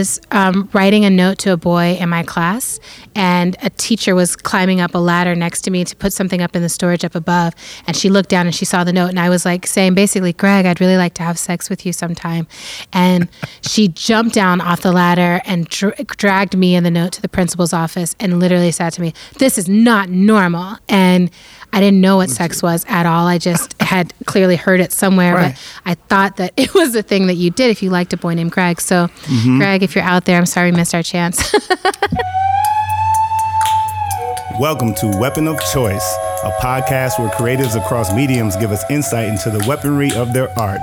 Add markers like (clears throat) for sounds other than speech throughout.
was um, writing a note to a boy in my class, and a teacher was climbing up a ladder next to me to put something up in the storage up above. And she looked down and she saw the note, and I was like saying basically, Greg, I'd really like to have sex with you sometime. And (laughs) she jumped down off the ladder and dra- dragged me and the note to the principal's office and literally said to me, This is not normal. And I didn't know what sex was at all. I just had clearly heard it somewhere, Right. but I thought that (laughs) it was a thing that you did if you liked a boy named Greg. So, Mm-hmm. Greg, if you're out there, I'm sorry we missed our chance. (laughs) Welcome to Weapon of Choice, a podcast where creatives across mediums give us insight into the weaponry of their art.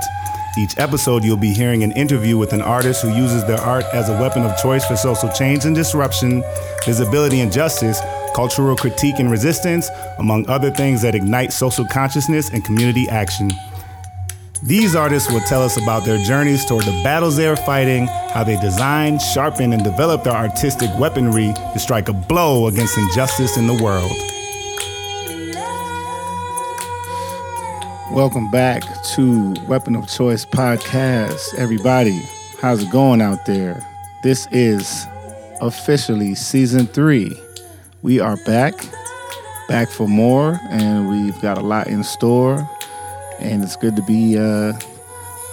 Each episode, you'll be hearing an interview with an artist who uses their art as a weapon of choice for social change and disruption, visibility and justice, cultural critique and resistance, among other things that ignite social consciousness and community action. These artists will tell us about their journeys toward the battles they are fighting, how they design, sharpen, and develop their artistic weaponry to strike a blow against injustice in the world. Welcome back to Weapon of Choice podcast. Everybody, how's it going out there? This is officially season three. We are back, back for more, and we've got a lot in store. And it's good to be uh,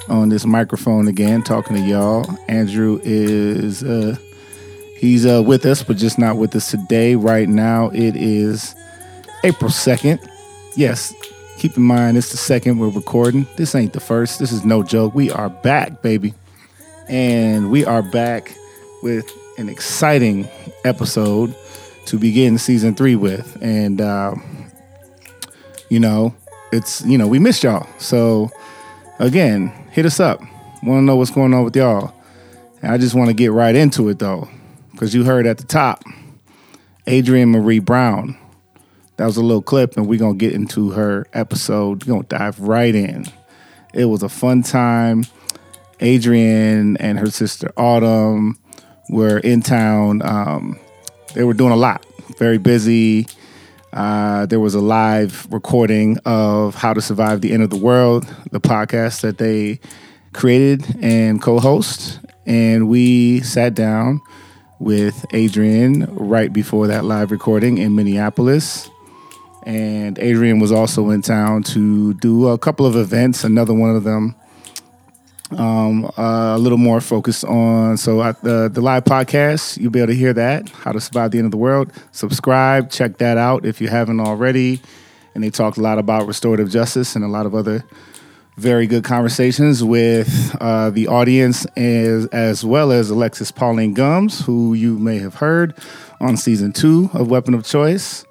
on this microphone again, talking to y'all. Andrew is uh, he's uh, with us, but just not with us today. Right now, it is April second. Yes, keep in mind it's the second we're recording. This ain't the first. This is no joke. We are back, baby. And we are back with an exciting episode to begin season three with. And, uh, you know, it's, you know, we missed y'all. So, again, hit us up. Want to know what's going on with y'all. And I just want to get right into it, though, because you heard at the top Adrienne Maree Brown that was a little clip, and we're gonna get into her episode. We're gonna dive right in. It was a fun time. Adrienne and her sister Autumn were in town. Um, they were doing a lot, very busy. Uh, there was a live recording of How to Survive the End of the World, the podcast that they created and co host. And we sat down with Adrienne right before that live recording in Minneapolis and Adrienne was also in town to do a couple of events. Another one of them, um, uh, a little more focused on so at the the live podcast. You'll be able to hear that how to survive the end of the world. Subscribe, check that out if you haven't already. And they talked a lot about restorative justice and a lot of other very good conversations with uh, the audience as as well as Alexis Pauline Gumbs, who you may have heard on season two of Weapon of Choice.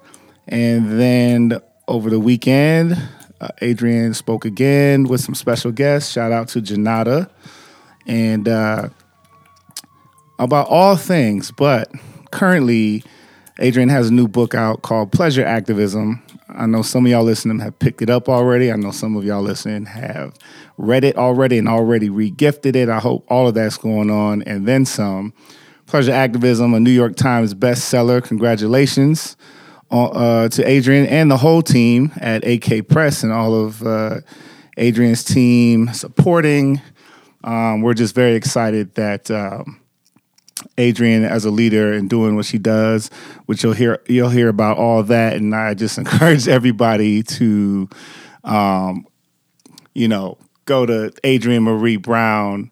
And then over the weekend, uh, Adrienne spoke again with some special guests. Shout out to Janata. And uh, about all things, but currently, Adrienne has a new book out called Pleasure Activism. I know some of y'all listening have picked it up already. I know some of y'all listening have read it already and already regifted it. I hope all of that's going on and then some. Pleasure Activism, a New York Times bestseller. Congratulations uh, to Adrienne and the whole team at AK Press and all of uh, Adrienne's team supporting. Um, we're just very excited that um, Adrienne, as a leader and doing what she does, which you'll hear you'll hear about all that, and I just (laughs) encourage everybody to, um, you know, go to Adrienne Maree Brown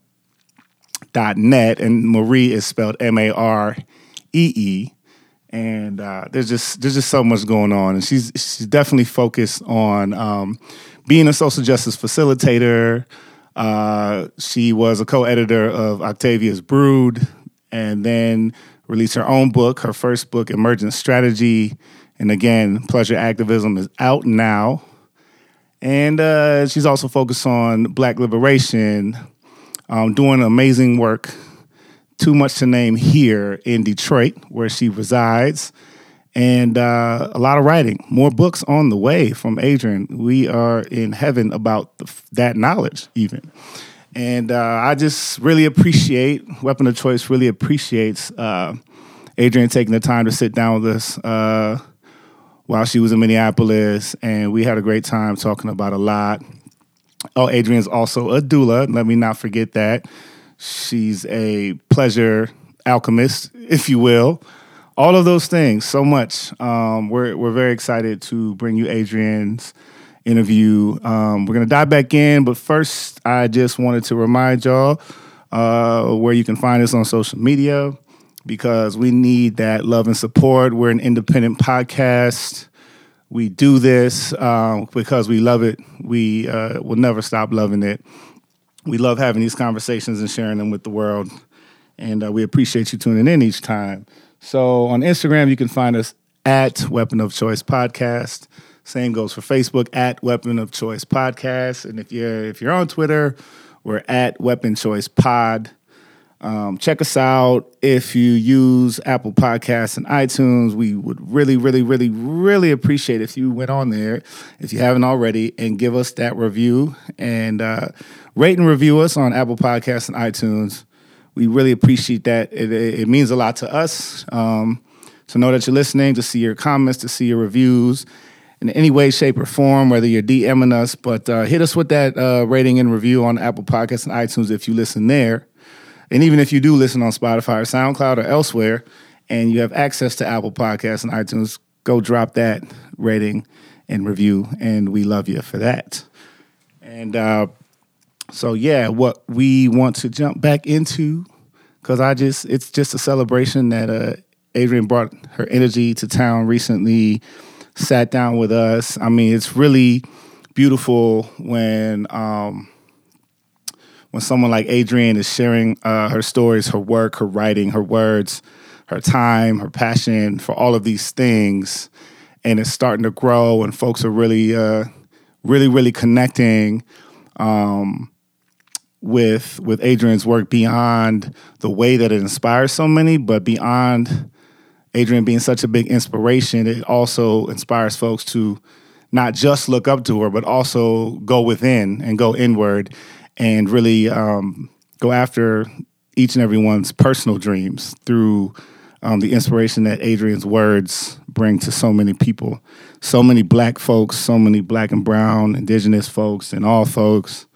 dot net. And Maree is spelled M A R E E and uh, there's just there's just so much going on, and she's she's definitely focused on um, being a social justice facilitator. Uh, she was a co-editor of Octavia's Brood, and then released her own book, her first book, Emergent Strategy. And again, Pleasure Activism is out now, and uh, she's also focused on Black liberation, um, doing amazing work too much to name here in Detroit, where she resides, and uh, a lot of writing. More books on the way from Adrienne. We are in heaven about the, that knowledge, even. And uh, I just really appreciate Weapon of Choice. Really appreciates uh, Adrienne taking the time to sit down with us uh, while she was in Minneapolis, and we had a great time talking about a lot. Oh, Adrienne's also a doula. Let me not forget that. She's a pleasure alchemist, if you will. All of those things, so much. Um, we're we're very excited to bring you Adrienne's interview. Um, we're gonna dive back in, but first, I just wanted to remind y'all uh, where you can find us on social media because we need that love and support. We're an independent podcast. We do this um, because we love it. We uh, will never stop loving it. We love having these conversations and sharing them with the world. And uh, we appreciate you tuning in each time. So on Instagram, you can find us at Weapon of Choice Podcast. Same goes for Facebook at Weapon of Choice Podcast. And if you're if you're on Twitter, we're at Weapon Choice Pod. Um, check us out if you use Apple Podcasts and iTunes. We would really, really, really, really appreciate if you went on there, if you haven't already, and give us that review and uh, rate and review us on Apple Podcasts and iTunes. We really appreciate that. It, it, it means a lot to us um, to know that you're listening, to see your comments, to see your reviews in any way, shape, or form, whether you're DMing us. But uh, hit us with that uh, rating and review on Apple Podcasts and iTunes if you listen there. And even if you do listen on Spotify or SoundCloud or elsewhere, and you have access to Apple Podcasts and iTunes, go drop that rating and review, and we love you for that. And uh, so, yeah, what we want to jump back into, because I just, it's just a celebration that uh, Adrienne brought her energy to town recently, sat down with us. I mean, it's really beautiful when um, when someone like Adrienne is sharing uh, her stories, her work, her writing, her words, her time, her passion for all of these things, and it's starting to grow, and folks are really, uh, really, really connecting um, with with Adrienne's work beyond the way that it inspires so many, but beyond Adrienne being such a big inspiration, it also inspires folks to not just look up to her, but also go within and go inward and really um, go after each and everyone's personal dreams through um, the inspiration that Adrienne's words bring to so many people, so many black folks, so many black and brown, indigenous folks, and all folks,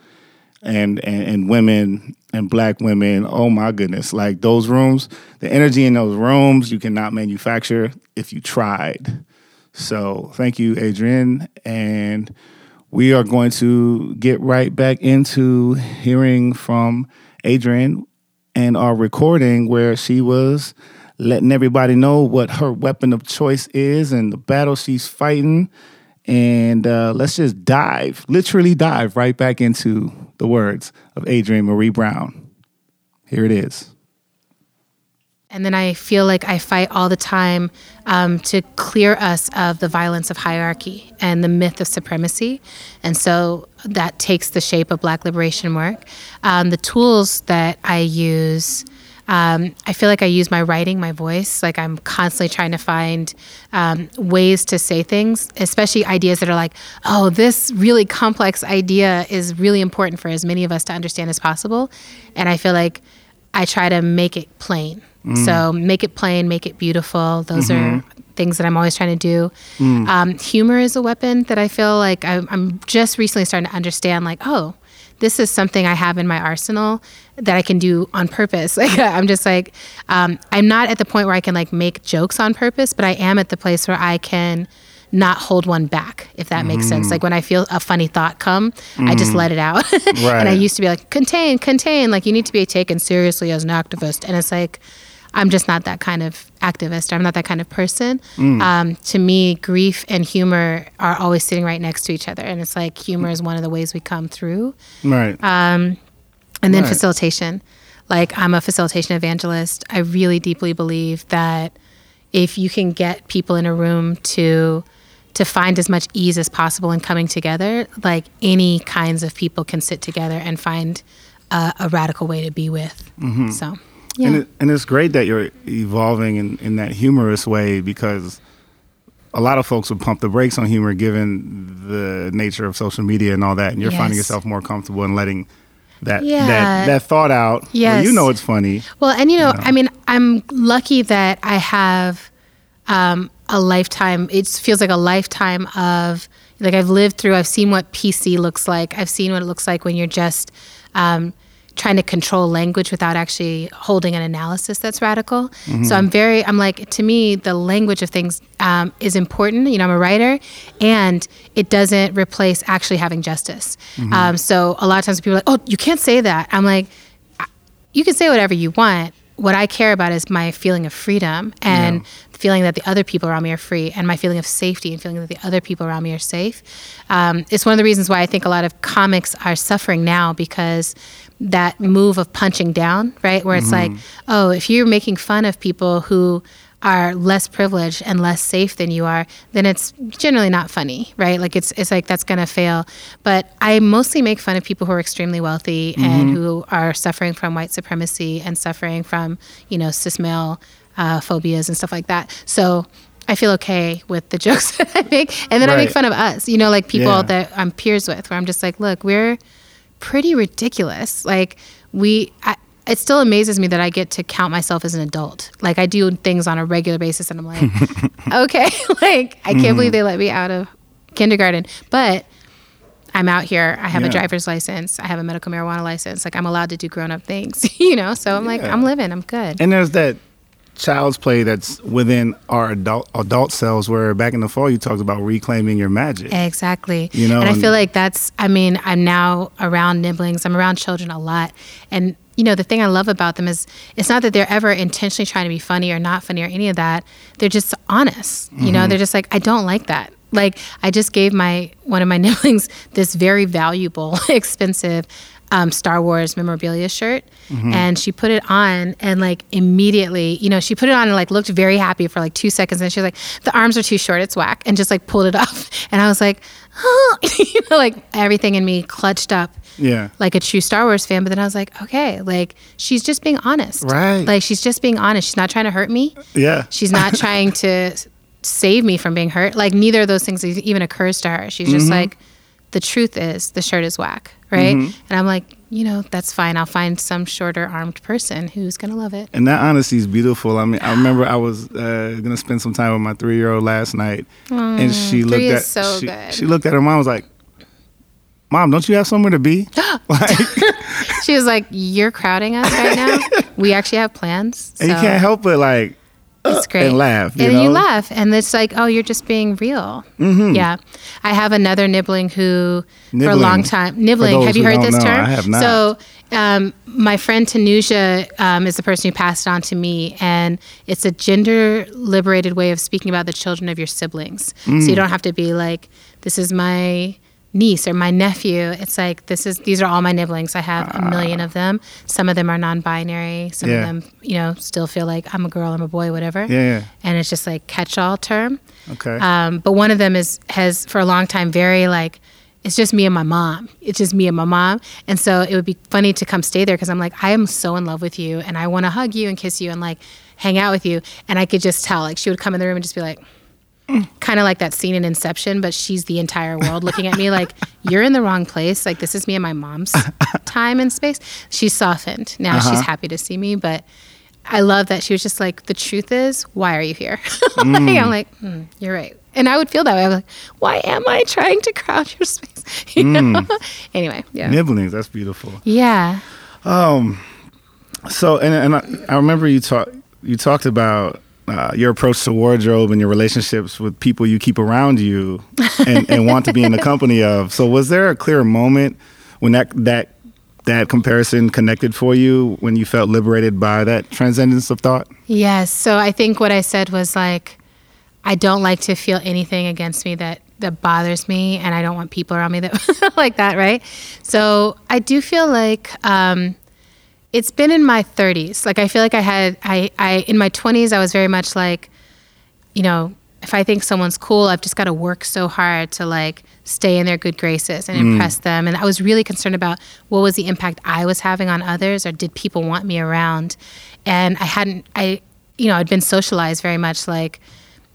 and, and, and women and black women. Oh my goodness. Like those rooms, the energy in those rooms, you cannot manufacture if you tried. So thank you, Adrienne. And we are going to get right back into hearing from Adrienne and our recording where she was letting everybody know what her weapon of choice is and the battle she's fighting. And uh, let's just dive, literally dive right back into the words of Adrienne Maree Brown. Here it is. And then I feel like I fight all the time um, to clear us of the violence of hierarchy and the myth of supremacy. And so that takes the shape of Black liberation work. Um, the tools that I use. Um, I feel like I use my writing, my voice. Like I'm constantly trying to find um, ways to say things, especially ideas that are like, oh, this really complex idea is really important for as many of us to understand as possible. And I feel like I try to make it plain. Mm. So make it plain, make it beautiful. Those mm-hmm. are things that I'm always trying to do. Mm. Um, humor is a weapon that I feel like I'm, I'm just recently starting to understand. Like, oh, this is something I have in my arsenal that I can do on purpose. (laughs) Like I'm just like um, I'm not at the point where I can like make jokes on purpose, but I am at the place where I can not hold one back, if that makes mm. sense. Like when I feel a funny thought come, mm. I just mm. let it out. right. (laughs) And I used to be like, contain, contain. Like you need to be taken seriously as an activist. And it's like, I'm just not that kind of activist. I'm not that kind of person. Mm. Um, to me, grief and humor are always sitting right next to each other, and it's like humor is one of the ways we come through. Right. Um, and then right. facilitation. Like I'm a facilitation evangelist. I really deeply believe that if you can get people in a room to to find as much ease as possible in coming together, like any kinds of people can sit together and find a, a radical way to be with. Mm-hmm. So. Yeah. And, it, and it's great that you're evolving in, in that humorous way because a lot of folks would pump the brakes on humor given the nature of social media and all that. And you're yes. finding yourself more comfortable in letting that yeah. that that thought out. Yes. you know it's funny. Well, and you know, you know, I mean, I'm lucky that I have um, a lifetime. It feels like a lifetime of like I've lived through. I've seen what PC looks like. I've seen what it looks like when you're just um, trying to control language without actually holding an analysis that's radical. Mm-hmm. So I'm very, I'm like, to me, the language of things um, is important. You know, I'm a writer, and it doesn't replace actually having justice. Mm-hmm. Um, so a lot of times people are like, oh, you can't say that. I'm like, you can say whatever you want. What I care about is my feeling of freedom and Yeah. feeling that the other people around me are free and my feeling of safety and feeling that the other people around me are safe. Um, it's one of the reasons why I think a lot of comics are suffering now because that move of punching down, right? Where it's like, oh, if you're making fun of people who are less privileged and less safe than you are, then it's generally not funny, right? Like it's it's like that's gonna fail. But I mostly make fun of people who are extremely wealthy and who are suffering from white supremacy and suffering from you know cis male uh, phobias and stuff like that. So. I feel okay with the (laughs) jokes that I make, and then I make fun of us. You know, like people Yeah. that I'm peers with, where I'm just like, look, we're pretty ridiculous. Like we, I, it still amazes me that I get to count myself as an adult. Like I do things on a regular basis, and I'm like, (laughs) okay, (laughs) like I can't believe mm-hmm. they let me out of kindergarten, but. I'm out here. I have Yeah. a driver's license. I have a medical marijuana license. Like I'm allowed to do grown up things, (laughs) you know. So I'm like, I'm living. I'm good. And there's that child's play that's within our adult adult selves where back in the fall you talked about reclaiming your magic. Exactly. You know, and I feel like that's, I mean, I'm now around nibblings, I'm around children a lot. And, you know, the thing I love about them is it's not that they're ever intentionally trying to be funny or not funny or any of that. They're just honest. You Mm-hmm. know, they're just like, I don't like that. Like, I just gave my, one of my (laughs) nibblings this very valuable, (laughs) expensive, um, Star Wars memorabilia shirt, Mm-hmm. and she put it on, and like immediately, you know, she put it on and like looked very happy for like two seconds, and she was like, "The arms are too short, it's whack," and just like pulled it (laughs) off, and I was like, "Oh," (laughs) you know, like everything in me clutched up, Yeah. like a true Star Wars fan. But then I was like, okay, like she's just being honest, Right. Like she's just being honest. She's not trying to hurt me. Yeah. She's not (laughs) trying to save me from being hurt. Like neither of those things even occurs to her. She's Mm-hmm. just like, the truth is the shirt is whack, right? And I'm like, you know, that's fine. I'll find some shorter armed person who's gonna love it. And that honesty is beautiful. I mean, I remember I was uh, gonna spend some time with my three year old last night, and she looked at so she, she looked at her mom and was like, "Mom, don't you have somewhere to be?" (gasps) (laughs) like, She was like, "You're crowding us right now. (laughs) we actually have plans." and you can't help but like It's (laughs) great. and laugh. You and know? Mm-hmm. you laugh, and it's like, oh, you're just being real. Yeah, I have another nibbling who, for a long time, nibbling. Have you heard this know, term? I have not. So, um, my friend Tanuja um, is the person who passed it on to me, and it's a gender liberated way of speaking about the children of your siblings. So Mm. you don't have to be like, this is my niece or my nephew. It's like this is these are all my nibblings. I have a million of them. Some of them are non-binary. Some Yeah. of them, you know, still feel like I'm a girl, I'm a boy, whatever Yeah, yeah. and it's just like catch-all term. Okay. Um, but one of them is has for a long time very like it's just me and my mom. It's just me and my mom, and so it would be funny to come stay there because I'm like I am so in love with you, and I want to hug you and kiss you and like hang out with you, and I could just tell like she would come in the room and just be like. Kind of like that scene in Inception, but she's the entire world looking at me like, (laughs) you're in the wrong place. Like, this is me and my mom's (laughs) time and space. She's softened. Now she's happy to see me, but I love that she was just like, the truth is, why are you here? (laughs) like, I'm like, hmm, you're right. And I would feel that way. I was like, why am I trying to crowd your space? You know? Anyway, yeah. Nibblings, that's beautiful. Yeah. Um, So, and, and I, I remember you talk you talked about uh, your approach to wardrobe and your relationships with people you keep around you and, and want to be in the (laughs) company of. So, was there a clear moment when that that that comparison connected for you when you felt liberated by that transcendence of thought? Yes. So I think what I said was like, I don't like to feel anything against me that that bothers me, and I don't want people around me that (laughs) like that, right? So I do feel like um, it's been in my 30s. Like I feel like I had I I in my 20s I was very much like, you know, if I think someone's cool, I've just got to work so hard to like stay in their good graces and mm. impress them. And I was really concerned about what was the impact I was having on others, or did people want me around? And I hadn't, I, you know, I'd been socialized very much like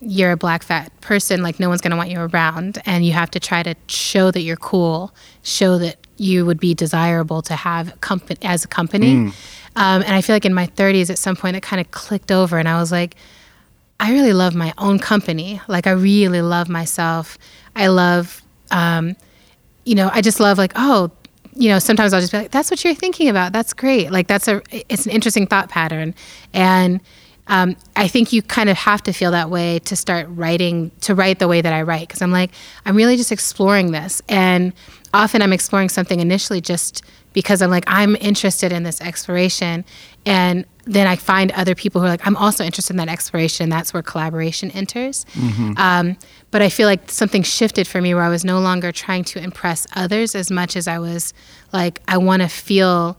you're a black fat person, like no one's gonna want you around, and you have to try to show that you're cool, show that you would be desirable to have company as a company. Um, and I feel like in my 30s, at some point, it kind of clicked over, and I was like. I really love my own company. Like I really love myself. I love, um, you know, I just love like, oh, you know, sometimes I'll just be like, "That's what you're thinking about. That's great. Like that's a it's an interesting thought pattern." And um, I think you kind of have to feel that way to start writing to write the way that I write because I'm like I'm really just exploring this, and often I'm exploring something initially just because I'm like I'm interested in this exploration, and then I find other people who are like I'm also interested in that exploration. That's where collaboration enters. Um, but I feel like something shifted for me where I was no longer trying to impress others as much as I was like I want to feel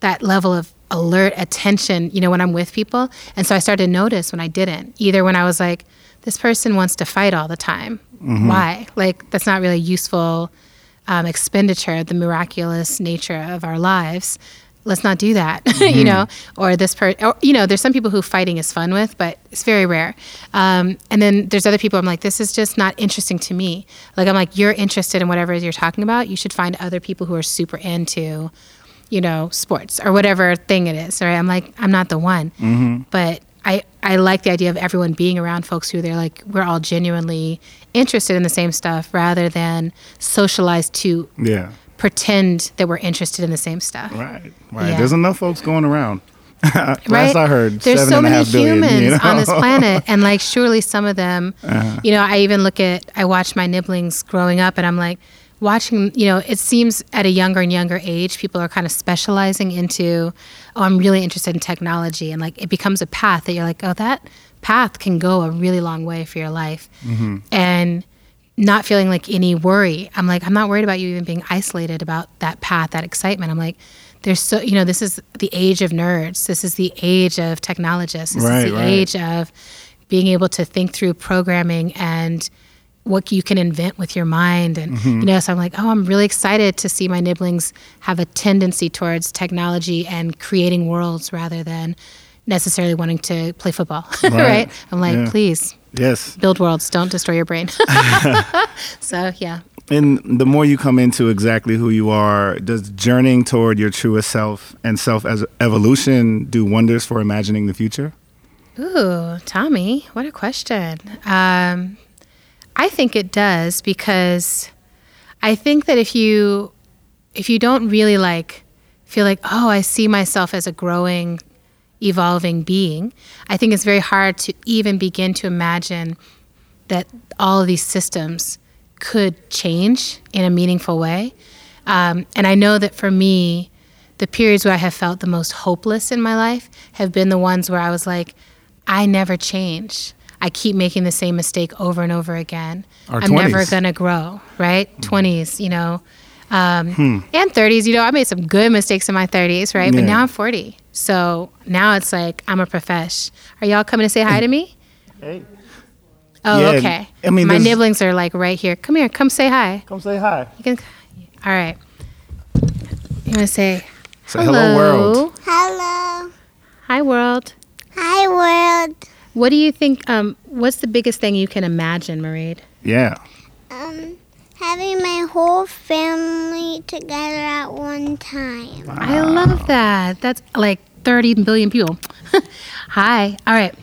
that level of alert attention, you know, when I'm with people. And so I started to notice when I didn't. Either when I was like, this person wants to fight all the time. Why? Like, that's not really useful um, expenditure, the miraculous nature of our lives. Let's not do that, (laughs) you know. Or this per, or, you know, there's some people who fighting is fun with, but it's very rare. Um, and then there's other people. I'm like, this is just not interesting to me. Like, I'm like, you're interested in whatever you're talking about. You should find other people who are super into you know, sports or whatever thing it is. Right? I'm like, I'm not the one, but I I like the idea of everyone being around folks who they're like, we're all genuinely interested in the same stuff, rather than socialized to Yeah. pretend that we're interested in the same stuff. Right. Right. Yeah. There's enough folks going around. (laughs) Last Right? I heard, there's seven so and a many half billion, humans you know? on this (laughs) planet, and like surely some of them, Uh-huh. you know, I even look at, I watch my nibblings growing up, and I'm like, watching, you know, it seems at a younger and younger age, people are kind of specializing into, oh, I'm really interested in technology, and like it becomes a path that you're like, oh, that path can go a really long way for your life, Mm-hmm. and not feeling like any worry. I'm like, I'm not worried about you even being isolated about that path, that excitement. I'm like, there's so, you know, this is the age of nerds. This is the age of technologists. This Right, is the right. age of being able to think through programming and what you can invent with your mind. And, Mm-hmm. you know, so I'm like, oh, I'm really excited to see my nibblings have a tendency towards technology and creating worlds rather than necessarily wanting to play football. (laughs) Right. Right. I'm like, Yeah. please yes. build worlds, don't destroy your brain. (laughs) (laughs) so, yeah. And the more you come into exactly who you are, does journeying toward your truest self and self as evolution do wonders for imagining the future? Ooh, Tommy, what a question. Um, I think it does because I think that if you if you don't really like feel like, oh, I see myself as a growing, evolving being, I think it's very hard to even begin to imagine that all of these systems could change in a meaningful way. Um, and I know that for me, the periods where I have felt the most hopeless in my life have been the ones where I was like, I never change. I keep making the same mistake over and over again. Our I'm never going to grow, right? 20s, you know, um, and 30s. You know, I made some good mistakes in my 30s, right? But now I'm 40. So now it's like, I'm a profesh. Are y'all coming to say hi to me? Hey. Oh, Yeah, okay. I mean, my nibblings are like right here. Come here. Come say hi. Come say hi. You can. All right. You want to say Say hello, world. Hello. Hi, world. Hi, world. What do you think? Um, what's the biggest thing you can imagine, Marie? Yeah. Um, having my whole family together at one time. I love that. That's like 30 billion people. (laughs) Hi. All right.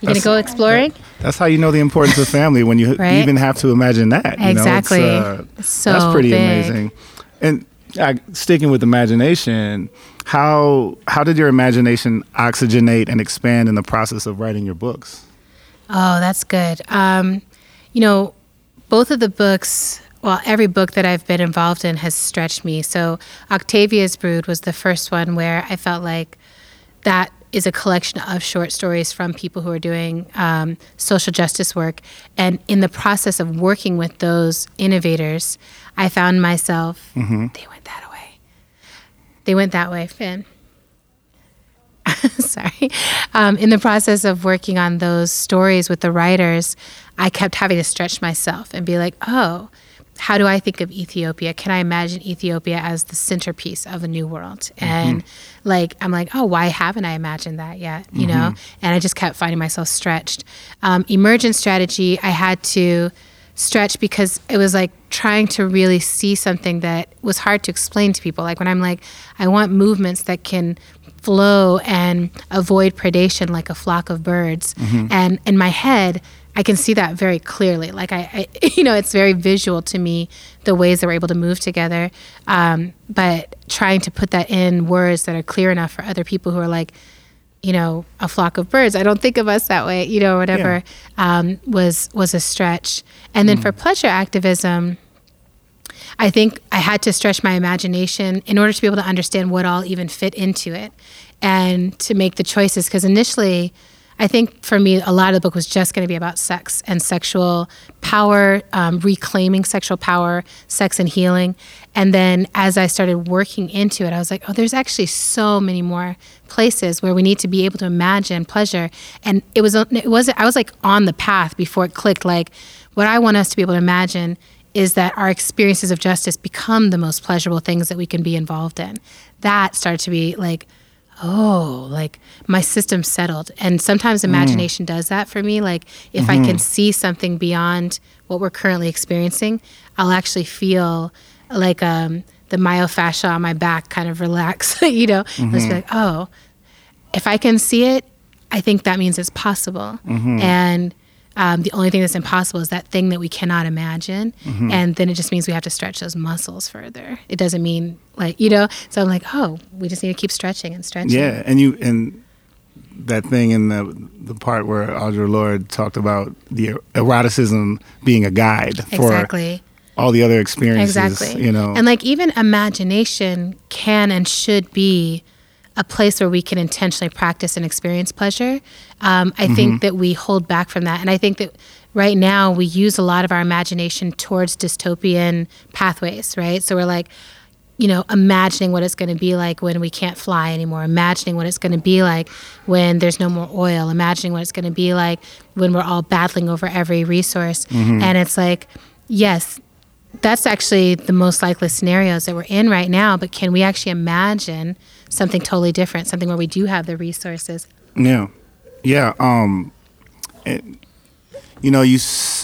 You gonna go exploring? That's how you know the importance of family when you (laughs) Right? even have to imagine that. you know? Exactly. uh, so that's pretty big. amazing. And uh, sticking with imagination, how how did your imagination oxygenate and expand in the process of writing your books? Oh, that's good. Um, you know, both of the books, well, every book that I've been involved in has stretched me. So, Octavia's Brood was the first one where I felt like that is a collection of short stories from people who are doing um, social justice work. And in the process of working with those innovators, I found myself, they went that way. They went that way, Finn. (laughs) sorry. Um, in the process of working on those stories with the writers, I kept having to stretch myself and be like, oh, how do I think of Ethiopia? Can I imagine Ethiopia as the centerpiece of a new world? And like, I'm like, oh, why haven't I imagined that yet? You know? And I just kept finding myself stretched. Um, emergent strategy, I had to stretch because it was like trying to really see something that was hard to explain to people. Like when I'm like, I want movements that can flow and avoid predation like a flock of birds. And in my head, I I can see that very clearly. Like I, I (laughs) you know, it's very visual to me the ways that we're able to move together. Um, but trying to put that in words that are clear enough for other people who are like, you know, a flock of birds. I don't think of us that way, you know, whatever. Yeah. Um, was was a stretch. And then mm. for pleasure activism, I think I had to stretch my imagination in order to be able to understand what all even fit into it, and to make the choices. Because initially, I think for me, a lot of the book was just going to be about sex and sexual power, um, reclaiming sexual power, sex and healing. And then as I started working into it, I was like, oh, there's actually so many more places where we need to be able to imagine pleasure. And it was, it was, I was like on the path before it clicked. Like, what I want us to be able to imagine is that our experiences of justice become the most pleasurable things that we can be involved in. That started to be like, oh, like my system settled. And sometimes mm. imagination mm. does that for me. Like if mm-hmm. I can see something beyond what we're currently experiencing, I'll actually feel like um, the myofascia on my back kind of relax, (laughs) you know, mm-hmm. just be like, oh, if I can see it, I think that means it's possible. Mm-hmm. And um, the only thing that's impossible is that thing that we cannot imagine. Mm-hmm. And then it just means we have to stretch those muscles further. It doesn't mean like, you know, so I'm like, oh, we just need to keep stretching and stretching. Yeah. And you, and that thing in the, the part where Audre Lorde talked about the eroticism being a guide for exactly. all the other experiences. Exactly. You know, and like even imagination can and should be a place where we can intentionally practice and experience pleasure. Um, I mm-hmm. think that we hold back from that. And I think that right now we use a lot of our imagination towards dystopian pathways, right? So we're like, you know, imagining what it's going to be like when we can't fly anymore, imagining what it's going to be like when there's no more oil, imagining what it's going to be like when we're all battling over every resource. Mm-hmm. And it's like, yes, that's actually the most likely scenarios that we're in right now, but can we actually imagine? something totally different, something where we do have the resources. Yeah, yeah. Um, it, you know, you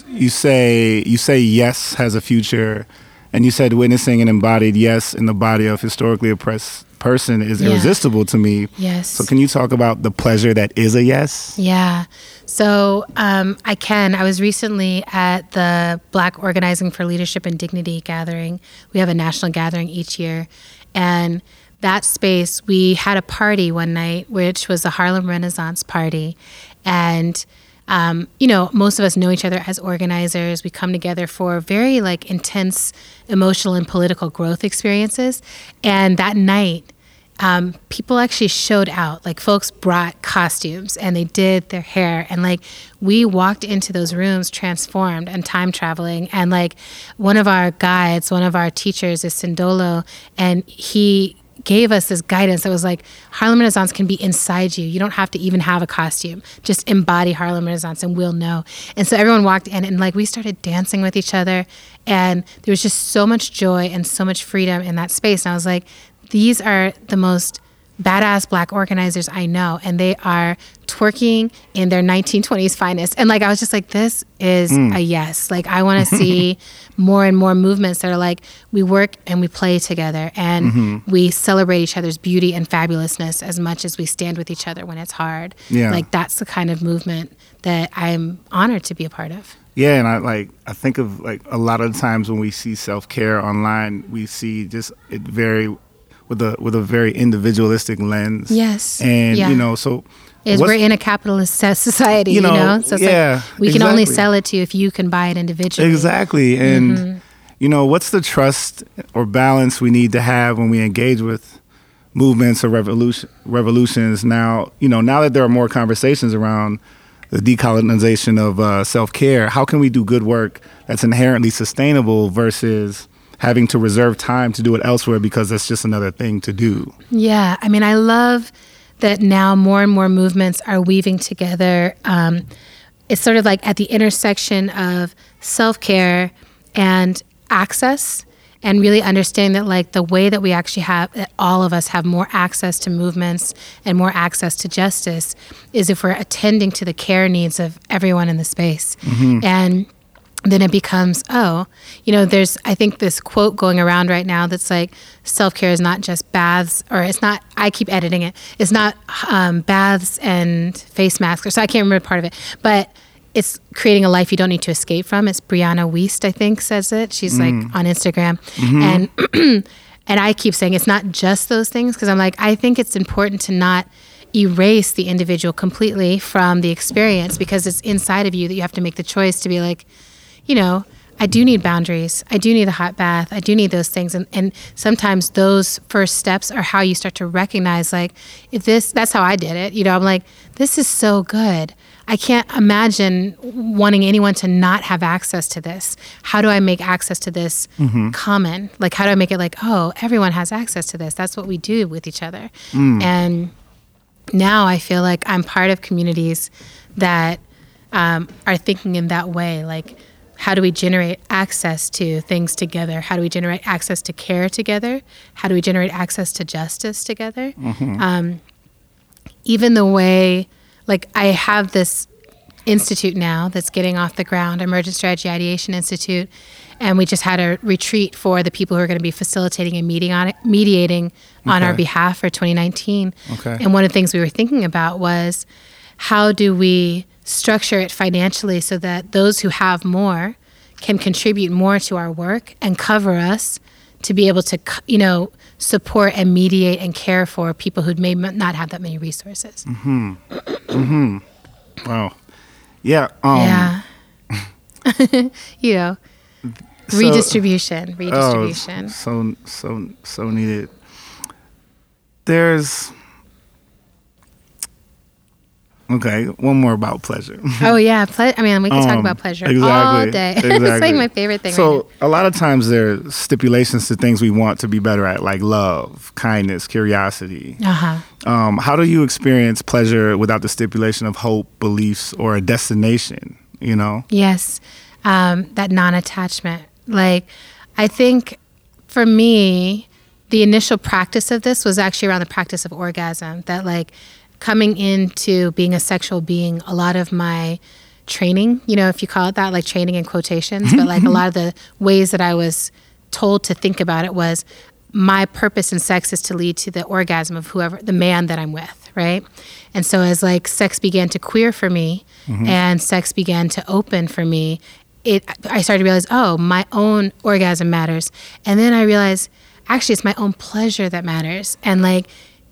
you say you say yes has a future, and you said witnessing an embodied yes in the body of historically oppressed person is yeah. irresistible to me. Yes. So can you talk about the pleasure that is a yes? Yeah. So um, I can. I was recently at the Black Organizing for Leadership and Dignity gathering. We have a national gathering each year, and that space, we had a party one night, which was the Harlem Renaissance Party. And, um, you know, most of us know each other as organizers. We come together for very like intense emotional and political growth experiences. And that night, um, people actually showed out. Like folks brought costumes and they did their hair, and like we walked into those rooms transformed and time traveling. And like one of our guides, one of our teachers is Sendolo, and he gave us this guidance that was like Harlem Renaissance can be inside you. You don't have to even have a costume. Just embody Harlem Renaissance and we'll know. And so everyone walked in and like we started dancing with each other and there was just so much joy and so much freedom in that space. And I was like, these are the most badass black organizers I know, and they are twerking in their 1920s finest. And like, I was just like, this is mm. a yes. Like, I want to see (laughs) more and more movements that are like, we work and we play together and mm-hmm. we celebrate each other's beauty and fabulousness as much as we stand with each other when it's hard. Yeah. Like, that's the kind of movement that I'm honored to be a part of. Yeah, and I like I think of like a lot of times when we see self care online, we see just it very with a with a very individualistic lens. Yes. And yeah. you know, so is we're in a capitalist (laughs) society, you know, you know? so yeah, like we can exactly. only sell it to you if you can buy it individually. Exactly. And mm-hmm. you know, what's the trust or balance we need to have when we engage with movements or revolution revolutions now, you know, now that there are more conversations around the decolonization of uh, self-care, how can we do good work that's inherently sustainable versus having to reserve time to do it elsewhere because that's just another thing to do. Yeah, I mean, I love that now more and more movements are weaving together. Um, it's sort of like at the intersection of self care and access and really understanding that like the way that we actually have that all of us have more access to movements and more access to justice is if we're attending to the care needs of everyone in the space mm-hmm. and then it becomes oh you know there's i think this quote going around right now that's like self-care is not just baths or it's not i keep editing it it's not um, baths and face masks or so i can't remember part of it but it's creating a life you don't need to escape from. It's Brianna Wiest, I think, says it. She's like on Instagram, and (clears throat) and I keep saying it's not just those things because I'm like I think it's important to not erase the individual completely from the experience because it's inside of you that you have to make the choice to be like, you know, I do need boundaries. I do need a hot bath. I do need those things. And, and sometimes those first steps are how you start to recognize, like, if this, that's how I did it. You know, I'm like, this is so good. I can't imagine wanting anyone to not have access to this. How do I make access to this common? Like, how do I make it like, oh, everyone has access to this? That's what we do with each other. And now I feel like I'm part of communities that um, are thinking in that way. Like, how do we generate access to things together? How do we generate access to care together? How do we generate access to justice together? Um, even the way, like, I have this institute now that's getting off the ground, Emergent Strategy Ideation Institute, and we just had a retreat for the people who are going to be facilitating and meeting on it, mediating on our behalf for 2019. Okay. And one of the things we were thinking about was how do we structure it financially so that those who have more can contribute more to our work and cover us to be able to, you know, support and mediate and care for people who may not have that many resources. Mm-hmm. mm-hmm. Wow. Yeah. Um, yeah. (laughs) you know, so- redistribution, Oh, redistribution. so so so needed. There's okay. One more about pleasure. Oh, yeah. Ple- I mean, we can talk Um, about pleasure all exactly, day. (laughs) it's like my favorite thing. So right a lot of times there are stipulations to things we want to be better at, like love, kindness, curiosity. Uh-huh. Um, how do you experience pleasure without the stipulation of hope, beliefs, or a destination? You know. Yes, um, that non-attachment. Like, I think for me, the initial practice of this was actually around the practice of orgasm. That like coming into being a sexual being, a lot of my training, you know, if you call it that, like training in quotations, but like a lot of the (laughs) ways that I was told to think about it was my purpose in sex is to lead to the orgasm of whoever the man that I'm with, right? And so as like sex began to queer for me mm-hmm. and sex began to open for me, it I started to realize, oh, my own orgasm matters. And then I realized actually it's my own pleasure that matters. And like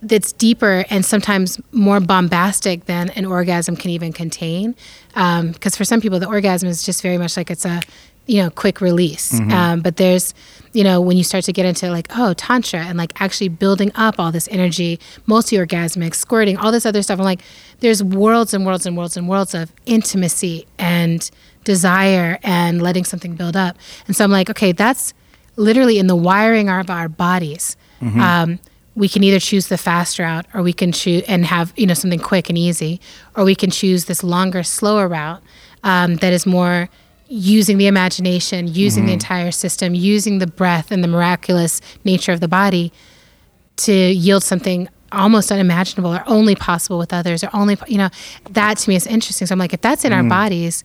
that's deeper and sometimes more bombastic than an orgasm can even contain. Because for some people, the orgasm is just very much like it's a, you know, quick release. Um, but there's, you know, when you start to get into like, oh, tantra and like actually building up all this energy, multi-orgasmic, squirting, all this other stuff. I'm like, there's worlds and worlds and worlds and worlds of intimacy and desire and letting something build up. And so I'm like, okay, that's literally in the wiring of our bodies. Um, we can either choose the fast route or we can choose and have you know something quick and easy or we can choose this longer slower route um, that is more using the imagination using the entire system using the breath and the miraculous nature of the body to yield something almost unimaginable or only possible with others or only you know that to me is interesting. So i'm like if that's in our bodies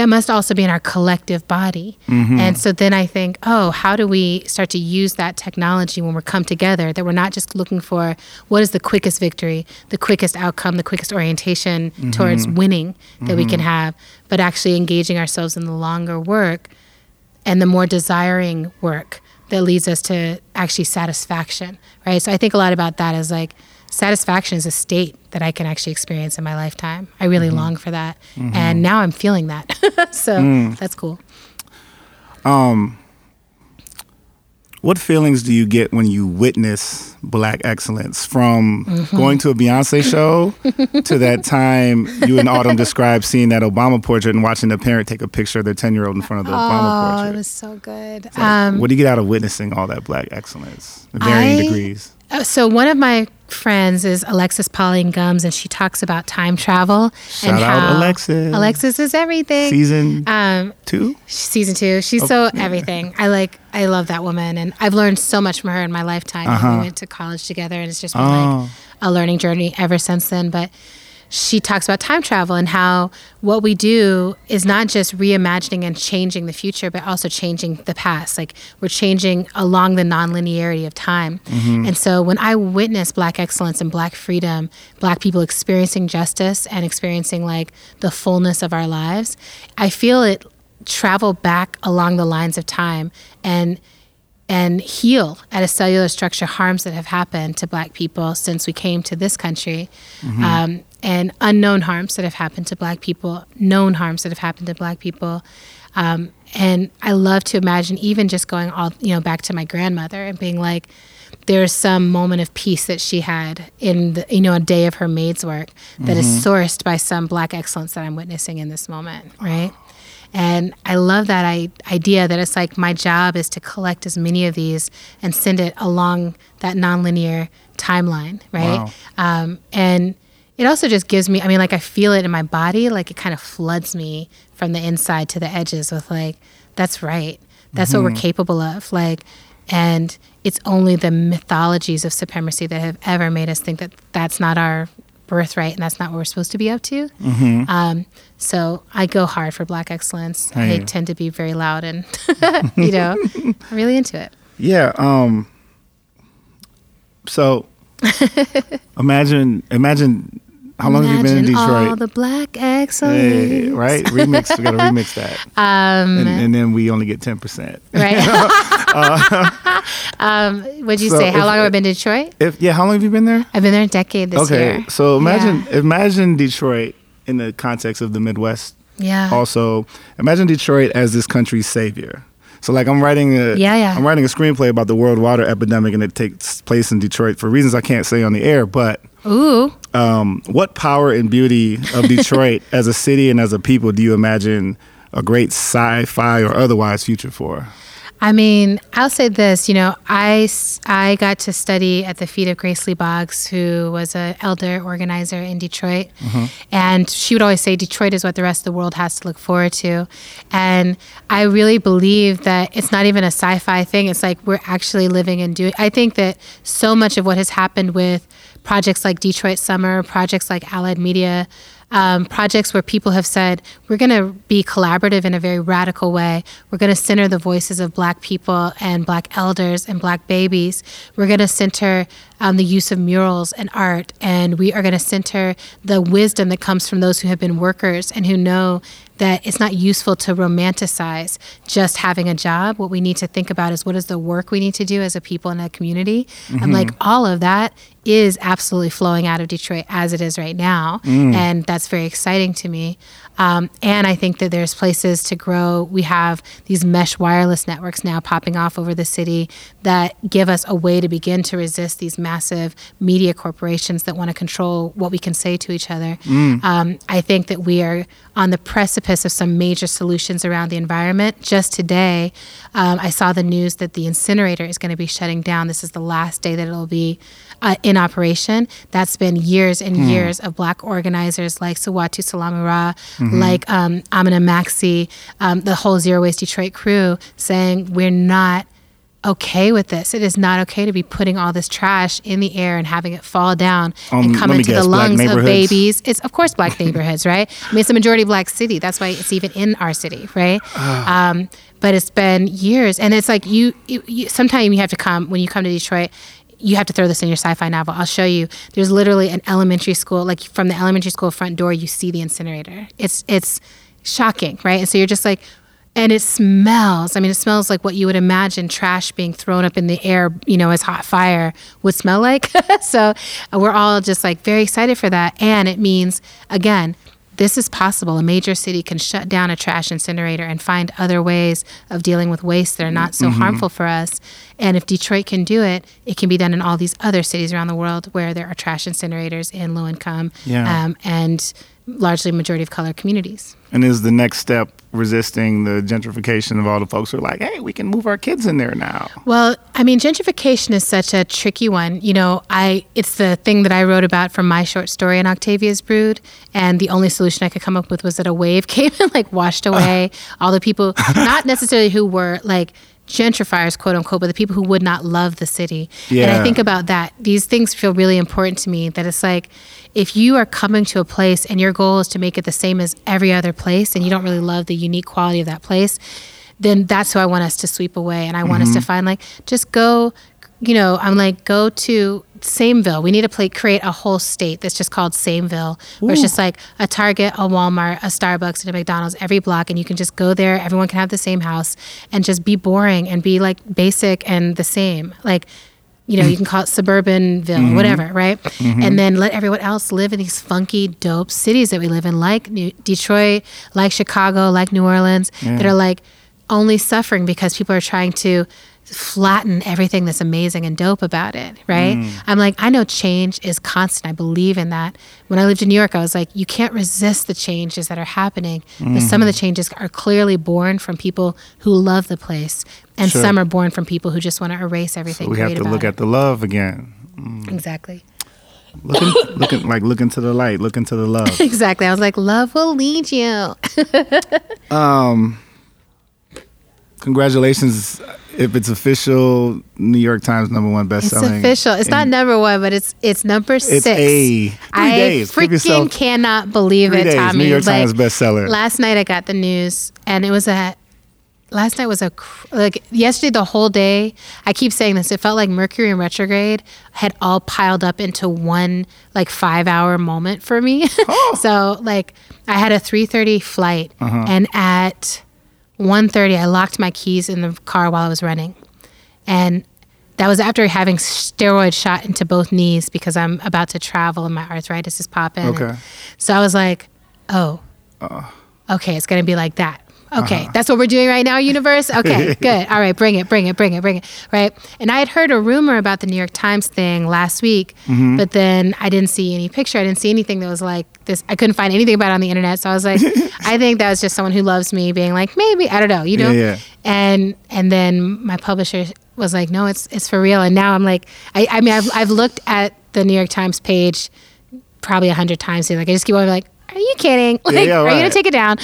that must also be in our collective body. Mm-hmm. And so then i think oh how do we start to use that technology when we're come together that we're not just looking for what is the quickest victory the quickest outcome the quickest orientation mm-hmm. towards winning that we can mm-hmm. have but actually engaging ourselves in the longer work and the more desiring work that leads us to actually satisfaction, right? So I think a lot about that as like satisfaction is a state that I can actually experience in my lifetime. I really long for that. And now I'm feeling that. (laughs) so that's cool. What feelings do you get when you witness black excellence from Mm-hmm. going to a Beyonce show (laughs) to that time you and Autumn described seeing that Obama portrait and watching the parent take a picture of their 10 year old in front of the Obama portrait? Oh, it was so good. Um, what do you get out of witnessing all that black excellence, varying I- degrees? Uh, So one of my friends is Alexis Pauline Gumbs, and she talks about time travel and Shout out Alexis. Alexis is everything. Season um, two? season two. She's so everything. I like. I love that woman, and I've learned so much from her in my lifetime. And We went to college together, and it's just been Oh. like a learning journey ever since then. But she talks about time travel and how what we do is not just reimagining and changing the future, but also changing the past. Like we're changing along the nonlinearity of time. Mm-hmm. And so when I witness Black excellence and Black freedom, Black people experiencing justice and experiencing like the fullness of our lives, I feel it travel back along the lines of time and and heal at a cellular structure harms that have happened to black people since we came to this country um, and unknown harms that have happened to black people known harms that have happened to black people um, and i love to imagine even just going all you know back to my grandmother and being like there's some moment of peace that she had in the, you know a day of her maid's work that is sourced by some black excellence that i'm witnessing in this moment right and I love that I, idea that it's like my job is to collect as many of these and send it along that nonlinear timeline, right? Wow. Um, and it also just gives me, I mean, like I feel it in my body, like it kind of floods me from the inside to the edges with like, that's right. That's what we're capable of. Like, and it's only the mythologies of supremacy that have ever made us think that that's not our birthright and that's not what we're supposed to be up to. Um, so I go hard for Black excellence. I Hey. tend to be very loud and, (laughs) you know, really into it. Yeah. Um. So, (laughs) imagine, imagine how long have you been in Imagine all the Black excellence. Hey, right? (laughs) Remix. We got to remix that, Um, and, and then we only get ten percent. right. (laughs) (laughs) um, what'd you So say? How if- long have I been in Detroit? If yeah, how long have you been there? I've been there a decade this okay, year. so imagine imagine Detroit in the context of the Midwest. Yeah. Also, imagine Detroit as this country's savior. So like I'm writing a Yeah, yeah. I'm writing a screenplay about the world water epidemic and it takes place in Detroit for reasons I can't say on the air, but Ooh. um, what power and beauty of Detroit (laughs) as a city and as a people do you imagine a great sci-fi or otherwise future for? I mean, I'll say this. You know, I, I got to study at the feet of Grace Lee Boggs, who was an elder organizer in Detroit. Mm-hmm. And she would always say, Detroit is what the rest of the world has to look forward to. And I really believe that it's not even a sci fi thing. It's like we're actually living and doing. I think that so much of what has happened with projects like Detroit Summer, projects like Allied Media, um, projects where people have said, we're going to be collaborative in a very radical way. We're going to center the voices of Black people and Black elders and Black babies. We're going to center um, the use of murals and art. And we are going to center the wisdom that comes from those who have been workers and who know that it's not useful to romanticize just having a job. What we need to think about is what is the work we need to do as a people in a community. And mm-hmm. like all of that is absolutely flowing out of Detroit as it is right now. Mm. And that's very exciting to me. Um, and I think that there's places to grow. We have these mesh wireless networks now popping off over the city that give us a way to begin to resist these massive media corporations that want to control what we can say to each other. Um, I think that we are on the precipice of some major solutions around the environment. Just today, um, I saw the news that the incinerator is going to be shutting down. This is the last day that it'll be uh, in operation. That's been years and years of black organizers like Siwatu-Salama Ra, like um, Amina Maxi, um, the whole Zero Waste Detroit crew saying, we're not okay with this. It is not okay to be putting all this trash in the air and having it fall down Um, and come into guess, the lungs of babies. It's of course black neighborhoods, right? I mean, it's a majority black city. That's why it's even in our city, right? Ah. um, but it's been years, and it's like you, you, you. Sometimes you have to come when you come to Detroit. You have to throw this in your sci-fi novel. I'll show you. There's literally an elementary school, like from the elementary school front door, you see the incinerator. It's it's shocking, right? And so you're just like, and it smells. I mean, it smells like what you would imagine trash being thrown up in the air, you know, as hot fire would smell like. (laughs) so uh, we're all just like very excited for that. And it means, again, this is possible. A major city can shut down a trash incinerator and find other ways of dealing with waste that are not so harmful for us. And if Detroit can do it, it can be done in all these other cities around the world where there are trash incinerators in low income Yeah. um, and largely majority of color communities. And is the next step resisting the gentrification of all the folks who are like, hey, we can move our kids in there now? Well, I mean, gentrification is such a tricky one. You know, I it's the thing that I wrote about from my short story in Octavia's Brood, and the only solution I could come up with was that a wave (laughs) came and like washed (laughs) away all the people, not necessarily who were like gentrifiers, quote unquote, but the people who would not love the city. And I think about that. These things feel really important to me. That it's like if you are coming to a place and your goal is to make it the same as every other place, and you don't really love the unique quality of that place, then that's who I want us to sweep away. And I want us to mm-hmm. find like just go, you know, I'm like go to Sameville. We need to play create a whole state that's just called Sameville, where it's just like a Target, a Walmart, a Starbucks, and a McDonald's every block, and you can just go there. Everyone can have the same house and just be boring and be like basic and the same. Like you know, you can call it suburbanville, mm-hmm. whatever, right? Mm-hmm. And then let everyone else live in these funky, dope cities that we live in, like New- Detroit, like Chicago, like New Orleans, that are like only suffering because people are trying to flatten everything that's amazing and dope about it, right? Mm. I'm like, I know change is constant. I believe in that. When I lived in New York, I was like, you can't resist the changes that are happening. But some of the mm. changes are clearly born from people who love the place, and Sure. some are born from people who just want to erase everything. we have to look it. at the love again. Mm. Exactly. Looking, (laughs) looking like looking to the light, looking to the love. (laughs) Exactly. I was like, love will lead you. (laughs) Um, congratulations if it's official. New York Times number one bestseller. It's official. It's not number one, but it's it's number six. a- three I days. Freaking cannot believe it, days, Tommy. New York Like, Times bestseller. Last night I got the news, and it was a. Last night was a like yesterday. The whole day, I keep saying this. It felt like Mercury in retrograde had all piled up into one like five hour moment for me. (laughs) Oh. so like I had a three thirty flight, Uh-huh. and at 1.30 I locked my keys in the car while I was running, and that was after having steroid shot into both knees because I'm about to travel and my arthritis is popping. Okay. So I was like, oh, uh. okay, it's going to be like that. Okay, uh-huh. that's what we're doing right now, universe. (laughs) Okay, good. All right, bring it, bring it, bring it, bring it. Right. And I had heard a rumor about the New York Times thing last week, mm-hmm. but then I didn't see any picture. I didn't see anything that was like this. I couldn't find anything about it on the internet. So I was like, (laughs) I think that was just someone who loves me being like, maybe I don't know, you know. Yeah, yeah. And and then my publisher was like, no, it's it's for real. And now I'm like, I, I mean, I've I've looked at the New York Times page probably a hundred times. Like I just keep on like, are you kidding? (laughs) Like, yeah, are you gonna take it down?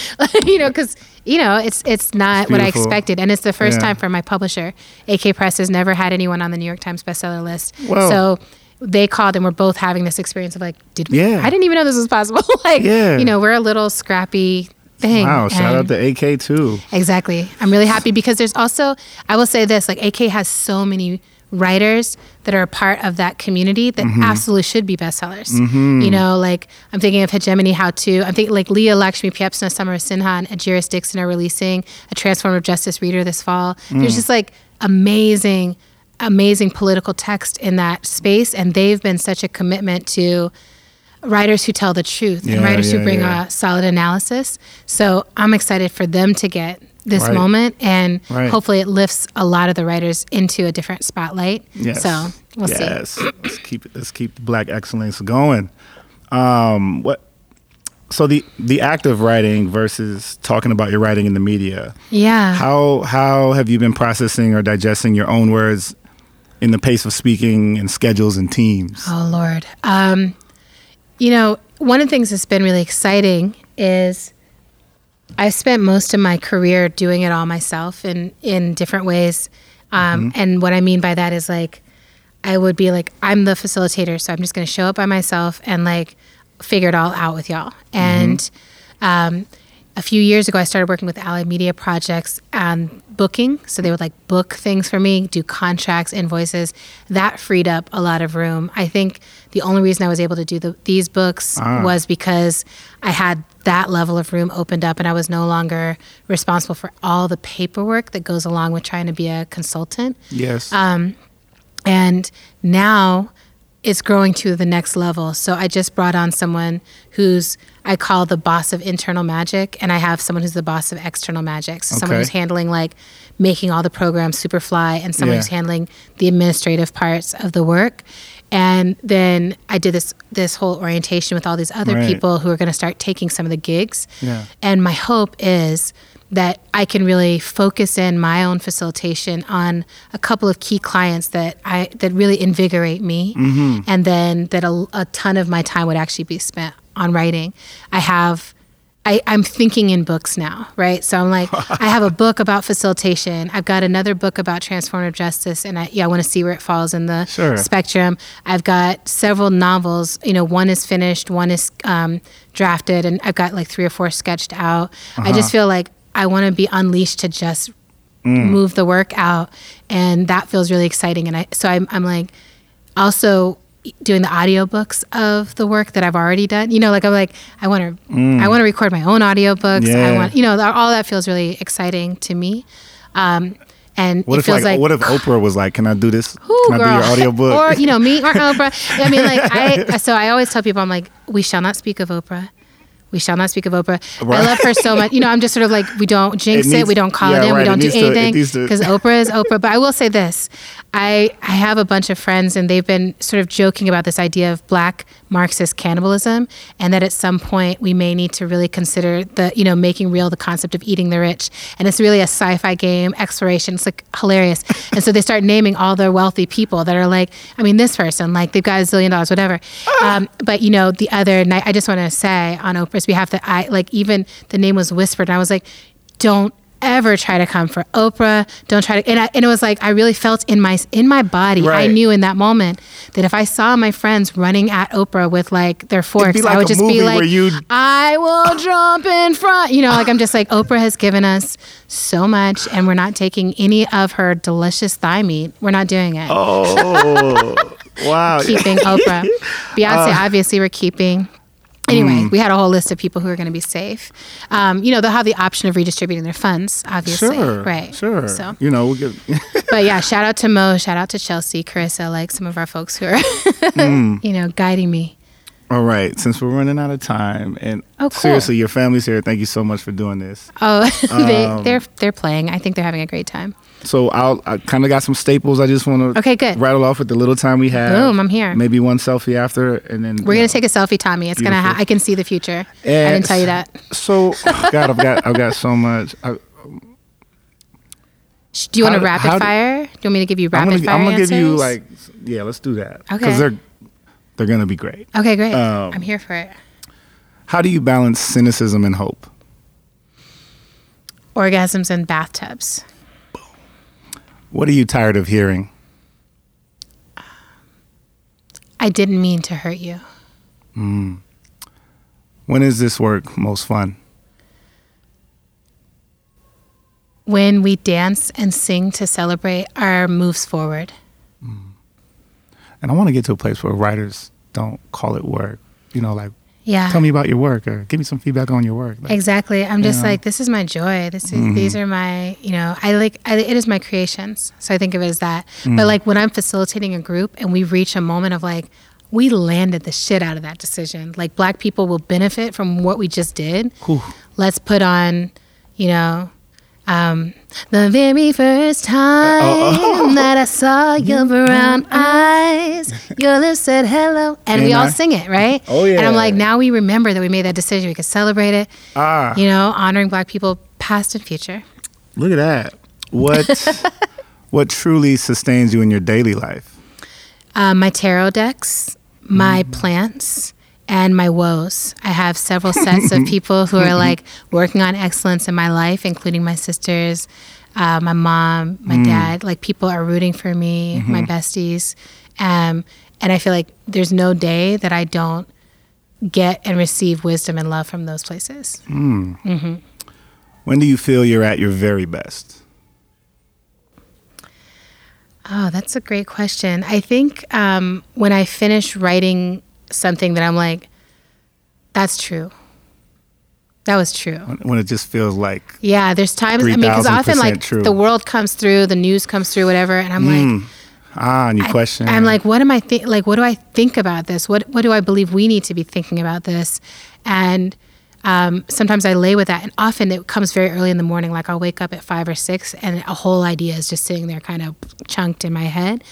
you know, because you know it's it's not what I expected, and it's the first Yeah. time for my publisher. AK Press has never had anyone on the New York Times bestseller list, Wow. so. They called and we're both having this experience of like, did we? Yeah. I didn't even know this was possible. (laughs) like, Yeah. you know, we're a little scrappy thing. Wow, shout out to AK too. Exactly. I'm really happy because there's also, I will say this, like AK has so many writers that are a part of that community that Mm-hmm. absolutely should be bestsellers. You know, like I'm thinking of Hegemony How To. I'm thinking like Leah Lakshmi Piepzna-Samarasinha, and Ejeris Dixon are releasing a Transformative Justice reader this fall. Mm. There's just like amazing, amazing political text in that space. And they've been such a commitment to writers who tell the truth Yeah, and writers yeah, who bring yeah. a solid analysis. So I'm excited for them to get this Right. moment and Right. hopefully it lifts a lot of the writers into a different spotlight. Yes. So we'll see. yes. let's keep let's keep the black excellence going. Um, what? So the the act of writing versus talking about your writing in the media. Yeah. How how have you been processing or digesting your own words in the pace of speaking and schedules and teams? Oh Lord. Um, you know, one of the things that's been really exciting is I've spent most of my career doing it all myself in in different ways. Um, And what I mean by that is like I would be like I'm the facilitator, so I'm just going to show up by myself and like figure it all out with y'all. And um, a few years ago, I started working with Allied Media Projects on booking. So they would like book things for me, do contracts, invoices. That freed up a lot of room. I think the only reason I was able to do the, these books Ah. was because I had that level of room opened up and I was no longer responsible for all the paperwork that goes along with trying to be a consultant. Yes. Um, and now it's growing to the next level. So I just brought on someone who's I call the boss of internal magic, and I have someone who's the boss of external magic. So someone who's handling like making all the programs super fly, and someone Yeah. who's handling the administrative parts of the work. And then I did this this whole orientation with all these other Right. people who are going to start taking some of the gigs. Yeah. And my hope is that I can really focus in my own facilitation on a couple of key clients that I that really invigorate me, Mm-hmm. and then that a, a ton of my time would actually be spent on writing. I have I, I'm thinking in books now, right? So I'm like, (laughs) I have a book about facilitation. I've got another book about transformative justice, and I, yeah, I want to see where it falls in the Sure. spectrum. I've got several novels. You know, one is finished, one is um, drafted, and I've got like three or four sketched out. I just feel like I want to be unleashed to just move the work out, and that feels really exciting. And I, so I'm, I'm like, also doing the audiobooks of the work that I've already done. You know, like I'm like I want to I want to record my own audiobooks. I Yeah. want you know all that feels really exciting to me. Um, and What it if feels like, like, what if (gasps) Oprah was like, "Can I do this? Ooh, Can I girl. do your audiobook?" or you know me or (laughs) Oprah. I mean, like I (laughs) so I always tell people I'm like we shall not speak of Oprah. We shall not speak of Oprah. Right. I love her so much. You know, I'm just sort of like we don't (laughs) jinx It it, we don't call yeah, it in, right, we don't do needs it anything needs to- because Oprah is Oprah. But I will say this: I I have a bunch of friends and they've been sort of joking about this idea of black Marxist cannibalism, and that at some point we may need to really consider the you know making real the concept of eating the rich. And it's really a sci-fi game exploration. It's like hilarious. (laughs) and so they start naming all the wealthy people that are like, I mean, this person like they've got a zillion dollars, whatever. Um, but you know, the other night, I just want to say on Oprah's behalf that I like even the name was whispered, and I was like, don't ever try to come for Oprah. Don't try to. And, I, and it was like I really felt in my in my body. I knew in that moment that if I saw my friends running at Oprah with like their forks, like I would just be like, I will jump in front. You know, like I'm just like Oprah has given us so much, and we're not taking any of her delicious thigh meat. We're not doing it. oh, (laughs) wow. Keeping Oprah, (laughs) Beyonce. Uh, obviously, we're keeping. Anyway, mm. we had a whole list of people who are going to be safe. Um, you know, they'll have the option of redistributing their funds, obviously. Sure, Right. Sure. So, you know, we could, (laughs) but yeah, shout out to Mo, shout out to Chelsea, Carissa, like some of our folks who are, (laughs) Mm. you know, guiding me. all right. Since we're running out of time, and Oh, cool. seriously, your family's here. Thank you so much for doing this. Oh, (laughs) they, Um, they're they're playing. I think they're having a great time. So I'll, I kind of got some staples. I just want to Okay, good. rattle off with the little time we have. Boom, I'm here. Maybe one selfie after, and then We're gonna take a selfie, Tommy. It's gonna. Ha- I can see the future. I didn't tell you that. So, God, I've got, I've got so much. I, Do you want a rapid how fire? Do you want me to give you I'm rapid gonna, fire I'm gonna give you like, yeah, let's do that. Okay. Because they're, they're gonna be great. Okay, great. um, I'm here for it. How do you balance cynicism and hope? Orgasms and bathtubs. What are you tired of hearing? I didn't mean to hurt you. Hmm. When is this work most fun? When we dance and sing to celebrate our moves forward. Hmm. And I want to get to a place where writers don't call it work. You know, like Yeah. tell me about your work or give me some feedback on your work. Like, Exactly. I'm just Yeah. like, this is my joy. This is Mm-hmm. these are my, you know, I like I, it is my creations. So I think of it as that. Mm. But like when I'm facilitating a group and we reach a moment of like, we landed the shit out of that decision. Like black people will benefit from what we just did. Whew. Let's put on, you know, um, the very first time that I saw your (laughs) brown eyes, your lips said hello, and we Ain't all I? sing it, right? Oh, yeah. And I'm like, now we remember that we made that decision. We could celebrate it Ah, you know, honoring black people past and future. look at that. What (laughs) what truly sustains you in your daily life? Um, my tarot decks, my plants, and my woes. I have several sets of (laughs) people who are like working on excellence in my life, including my sisters, uh, my mom, my dad. Like people are rooting for me, my besties. Um, and I feel like there's no day that I don't get and receive wisdom and love from those places. When do you feel you're at your very best? Oh, that's a great question. I think um, when I finish writing something that I'm like, that's true. That was true. When, it just feels like Yeah, there's times, I mean, because often like true. the world comes through, the news comes through, whatever, and I'm like, ah, and you question. I'm like, what am I think? Like, what do I think about this? What What do I believe we need to be thinking about this? And um, sometimes I lay with that, and often it comes very early in the morning. Like I'll wake up at five or six, and a whole idea is just sitting there, kind of chunked in my head.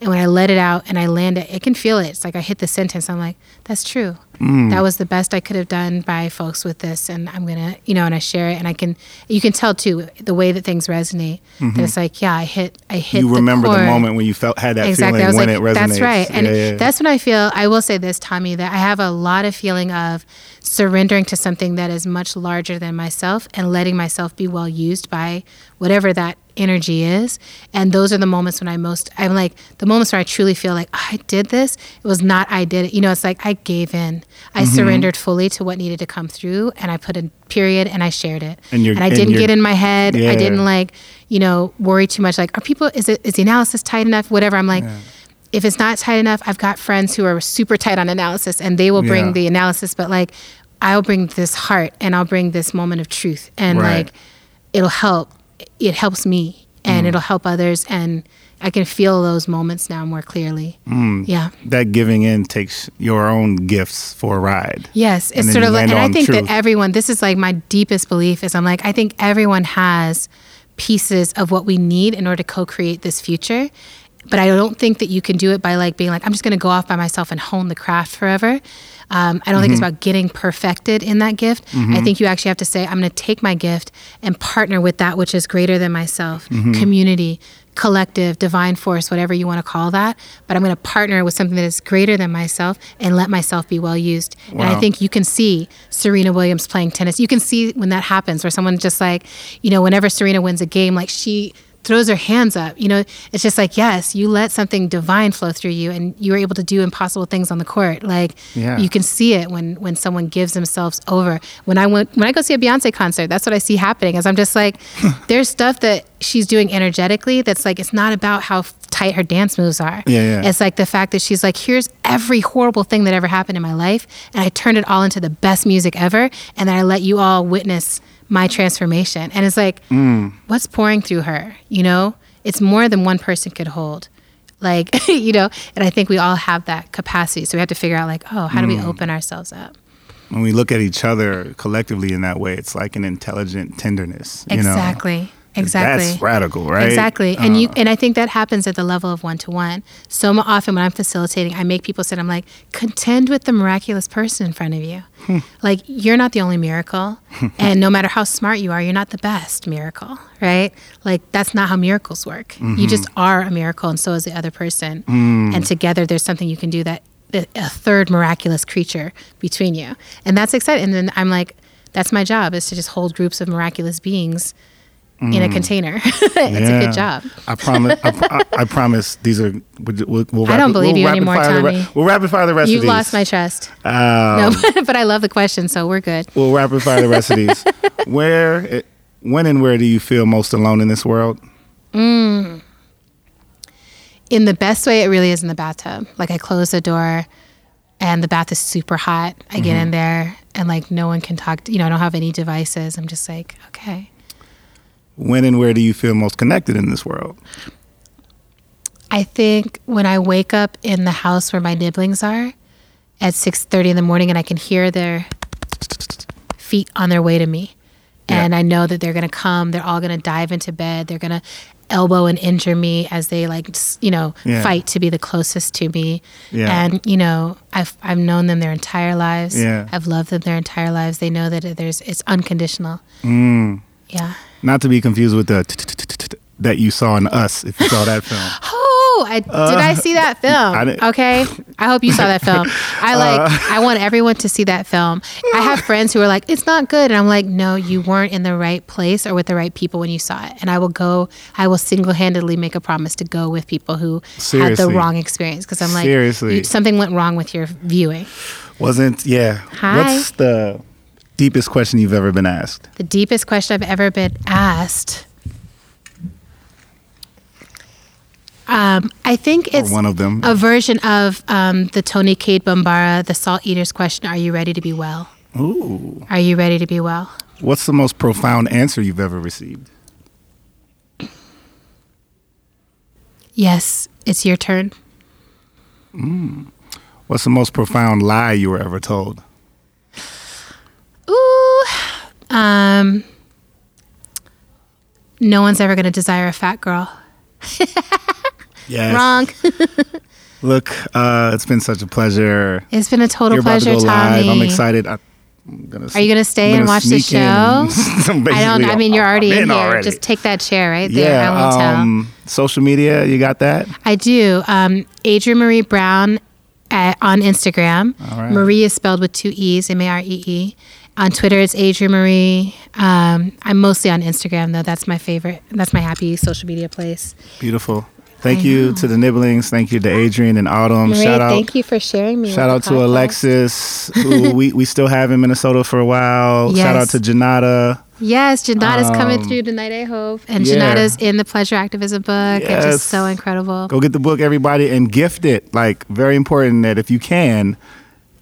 And when I let it out and I land it, it can feel it. It's like I hit the sentence. I'm like, that's true. Mm. That was the best I could have done by folks with this, and I'm gonna, you know, and I share it, and I can, you can tell too the way that things resonate. That mm-hmm. it's like, yeah, I hit, I hit. You remember the chord. moment when you felt had that exactly. feeling when like, it resonates. that's right, and Yeah, that's when I feel. I will say this, Tommy, that I have a lot of feeling of surrendering to something that is much larger than myself and letting myself be well used by whatever that energy is. And those are the moments when I most, I'm like, the moments where I truly feel like I did this. It was not I did it. You know, it's like I gave in. I Mm-hmm. surrendered fully to what needed to come through, and I put a period and I shared it. And you're- I and didn't get in my head. Yeah. I didn't like, you know, worry too much. Like, are people? Is it is the analysis tight enough? Whatever. I'm like. If it's not tight enough, I've got friends who are super tight on analysis and they will bring Yeah. the analysis, but like I'll bring this heart and I'll bring this moment of truth and Right. like it'll help. It helps me Mm. and it'll help others and I can feel those moments now more clearly. Mm. Yeah. that giving in takes your own gifts for a ride. Yes, it's sort of like, and I think truth. that everyone, this is like my deepest belief is I'm like, I think everyone has pieces of what we need in order to co create this future. But I don't think that you can do it by like being like, I'm just going to go off by myself and hone the craft forever. Um, I don't think it's Mm-hmm. about getting perfected in that gift. I think you actually have to say, I'm going to take my gift and partner with that which is greater than myself, Mm-hmm. community, collective, divine force, whatever you want to call that. But I'm going to partner with something that is greater than myself and let myself be well used. And I think you can see Serena Williams playing tennis. You can see when that happens, where someone just like, you know, whenever Serena wins a game, like she throws her hands up. You know, it's just like, yes, you let something divine flow through you and you were able to do impossible things on the court. Like Yeah. you can see it when when someone gives themselves over. When I went when I go see a Beyonce concert, that's what I see happening. Is I'm just like, (laughs) there's stuff that she's doing energetically that's like it's not about how tight her dance moves are. Yeah, yeah. It's like the fact that she's like, here's every horrible thing that ever happened in my life, and I turned it all into the best music ever, and then I let you all witness my transformation. And it's like, Mm. what's pouring through her? You know, it's more than one person could hold. Like, (laughs) you know, and I think we all have that capacity. So we have to figure out, like, oh, how do Mm. we open ourselves up? When we look at each other collectively in that way, it's like an intelligent tenderness. You know? Exactly. That's radical, right? Exactly. And you Uh, and I think that happens at the level of one to one. So often when I'm facilitating, I make people sit, I'm like, contend with the miraculous person in front of you. Hmm. Like you're not the only miracle. (laughs) and no matter how smart you are, you're not the best miracle. Right? Like that's not how miracles work. You just Mm-hmm. are a miracle and so is the other person. Mm. And together there's something you can do that a third miraculous creature between you. And that's exciting. And then I'm like, that's my job is to just hold groups of miraculous beings in a container. (laughs) it's a Mm. Good job. I promise. I, (laughs) I, I promise. These are. We'll, we'll, we'll I don't rapid- believe we'll you anymore, the Tommy. we'll rapid fire the rest You of these. lost my trust. Um, No, but, (laughs) but I love the question, so we're good. We'll rapid fire the rest of these. Where, it, when, and where do you feel most alone in this world? In the best way, it really is in the bathtub. Like I close the door and the bath is super hot. I get Mm-hmm. in there and like no one can talk. To, you know, I don't have any devices. I'm just like, okay. When and where do you feel most connected in this world? I think when I wake up in the house where my nibblings are at 6:30 in the morning and I can hear their feet on their way to me and Yeah. I know that they're going to come, they're all going to dive into bed, they're going to elbow and injure me as they like you know Yeah. fight to be the closest to me Yeah. and you know I've I've known them their entire lives Yeah. I've loved them their entire lives they know that there's it's unconditional Mm. Yeah Not to be confused with the that you saw in Us. If you saw that film, (laughs) Oh, I, did I see that film? Uh, I Uh. okay, I hope you saw that film. (laughs) I like. I want everyone to see that film. I have (laughs) friends who are like, "It's not good," and I'm like, "No, you weren't in the right place or with the right people when you saw it." And I will go. I will single handedly make a promise to go with people who had the wrong experience because I'm like, Seriously. something went wrong with your viewing. wasn't yeah. Hi. What's the deepest question you've ever been asked? The deepest question I've ever been asked. Um, I think it's one of them. a version of um, the Toni Cade Bambara, the Salt Eaters question Are you ready to be well? Ooh. Are you ready to be well? What's the most profound answer you've ever received? Yes, it's your turn. What's the most profound lie you were ever told? Ooh. Um, no one's ever going to desire a fat girl. (laughs) Yes. Wrong. (laughs) Look, uh, it's been such a pleasure. It's been a total You're pleasure, to Tommy. live. I'm excited. I, gonna, Are you gonna stay I'm and watch the show? (laughs) I don't. I mean, you're already I'm in here. already. Just take that chair right there. yeah. I won't tell. um, social media, you got that? I do. Um, Adrienne Maree Brown at, on Instagram. Right. Maree is spelled with two E's, M A R E E. On Twitter, it's Adrienne Maree. Um, I'm mostly on Instagram, though. That's my favorite. That's my happy social media place. Beautiful. Thank I you know. to the Nibblings. Thank you to Adrienne and Autumn. Maree, shout out. thank you for sharing me. Shout out to podcast. Alexis, who (laughs) we, we still have in Minnesota for a while. Shout out to Janata. Yes, Janata's coming Um, through tonight, I hope. And yeah. Janata's in the Pleasure Activism book. It's Yes. just so incredible. Go get the book, everybody, and gift it. Like, very important that if you can,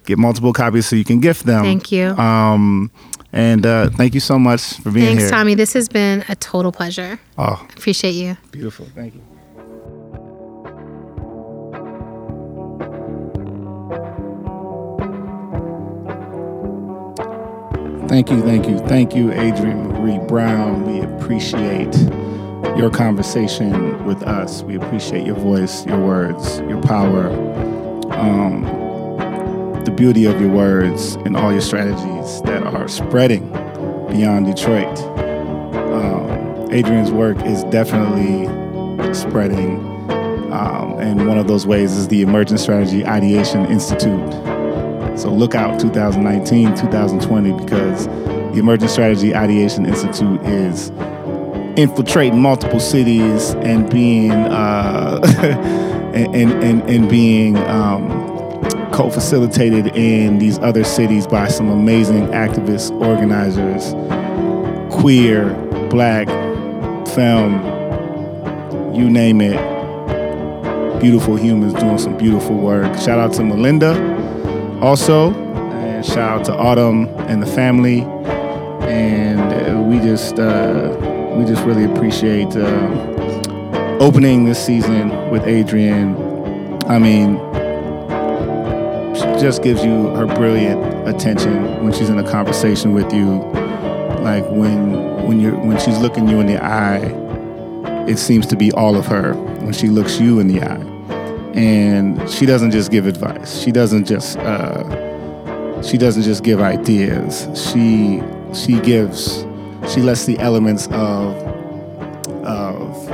get multiple copies so you can gift them. Thank you. Um, and uh, thank you so much for being Thanks, here. Thanks, Tommy. This has been a total pleasure. Oh, Appreciate you. beautiful. Thank you. Thank you, thank you, thank you, Adrienne Maree Brown. We appreciate your conversation with us. We appreciate your voice, your words, your power, um, the beauty of your words, and all your strategies that are spreading beyond Detroit. Um, Adrienne's work is definitely spreading, um, and one of those ways is the Emergent Strategy Ideation Institute. So look out 2019, 2020, because the Emergent Strategy Ideation Institute is infiltrating multiple cities and being uh, (laughs) and, and, and being um, co-facilitated in these other cities by some amazing activists, organizers, queer, black, femme, you name it. Beautiful humans doing some beautiful work. Shout out to Melinda also, and shout out to Autumn and the family. And uh, we just uh, we just really appreciate uh, opening this season with Adrienne. I mean, just gives you her brilliant attention when she's in a conversation with you. Like when when you're when she's looking you in the eye, it seems to be all of her when she looks you in the eye and she doesn't just give advice. She doesn't just uh, she doesn't just give ideas. She she gives she lets the elements of of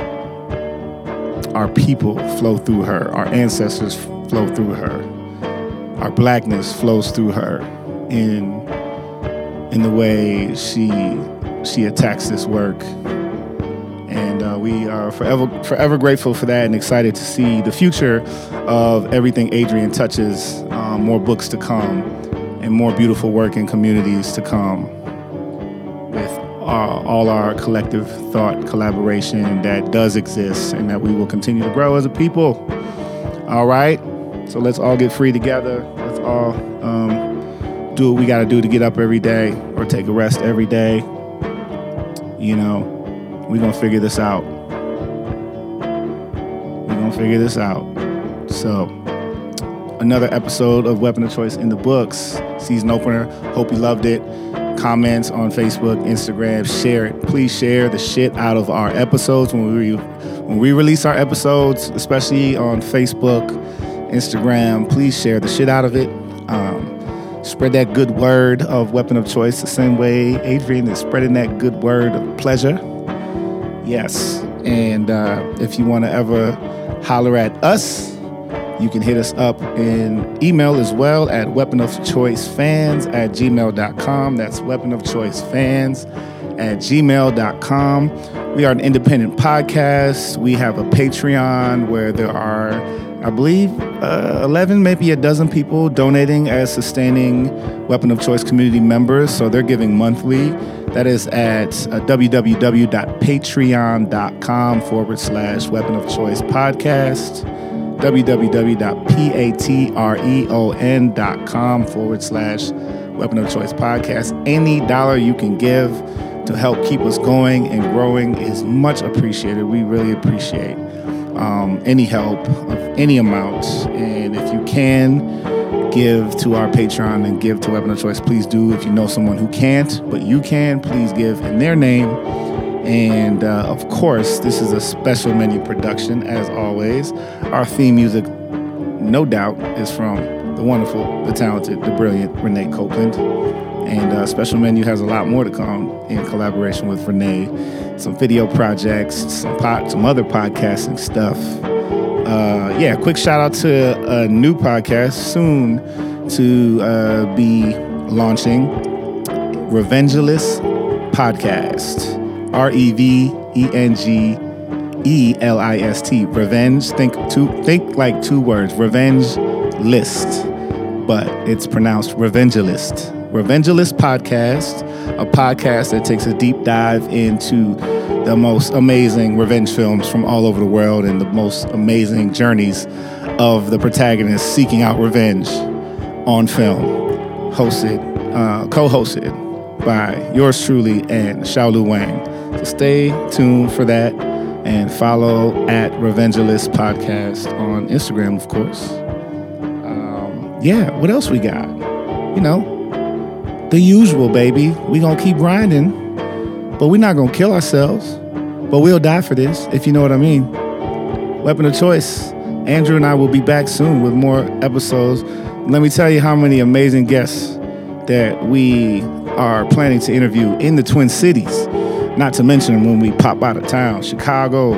our people flow through her. Our ancestors flow through her. Our blackness flows through her in in the way she she attacks this work and uh, we are forever forever grateful for that and excited to see the future of everything Adrienne touches. Um, more books to come, and more beautiful work in communities to come. With uh, all our collective thought collaboration that does exist, and that we will continue to grow as a people. All right, so let's all get free together. Let's all um, do what we got to do to get up every day, or take a rest every day. You know, we're gonna figure this out. We're gonna figure this out. So, another episode of Weapon of Choice in the books, season opener. Hope you loved it. Comments on Facebook, Instagram, share it. Please share the shit out of our episodes when we when we release our episodes, especially on Facebook, Instagram. Please share the shit out of it. Um, spread that good word of Weapon of Choice the same way Adrienne is spreading that good word of pleasure. Yes. And uh, if you want to ever holler at us, you can hit us up in email as well at weaponofchoicefans at gmail.com. That's weaponofchoicefans at gmail.com. We are an independent podcast. We have a Patreon where there are, I believe, uh, 11, maybe a dozen people donating as sustaining Weapon of Choice community members. So they're giving monthly. That is at uh, www.patreon.com forward slash Weapon of Choice podcast www.patreon.com forward slash Weapon of Choice podcast. Any dollar you can give to help keep us going and growing is much appreciated. We really appreciate um, any help of any amount. And if you can give to our Patreon and give to Weapon of Choice, please do. If you know someone who can't, but you can, please give in their name. And uh, of course, this is a special menu production, as always. Our theme music no doubt, is from the wonderful, the talented, the brilliant Renee Copeland. And uh, Special Menu has a lot more to come in collaboration with Renee. Some video projects, some pod, some other podcasting stuff. Uh, yeah, quick shout out to a new podcast soon to uh, be launching Revengelist Podcast. R E V E N G E L I S T. Revenge. Think two. Think like two words. Revenge list, but it's pronounced Revengelist. Revengelist podcast, a podcast that takes a deep dive into the most amazing revenge films from all over the world and the most amazing journeys of the protagonists seeking out revenge on film. Hosted, uh, co-hosted by yours truly and Xiaolu Wang. So stay tuned for that and follow at Revengelist Podcast on Instagram, of course. Um, yeah, what else we got? You know, the usual, baby. We gonna keep grinding, but we're not gonna kill ourselves. But we'll die for this, if you know what I mean. Weapon of choice. Andrew and I will be back soon with more episodes. Let me tell you how many amazing guests that we are planning to interview in the Twin Cities. Not to mention when we pop out of town, Chicago,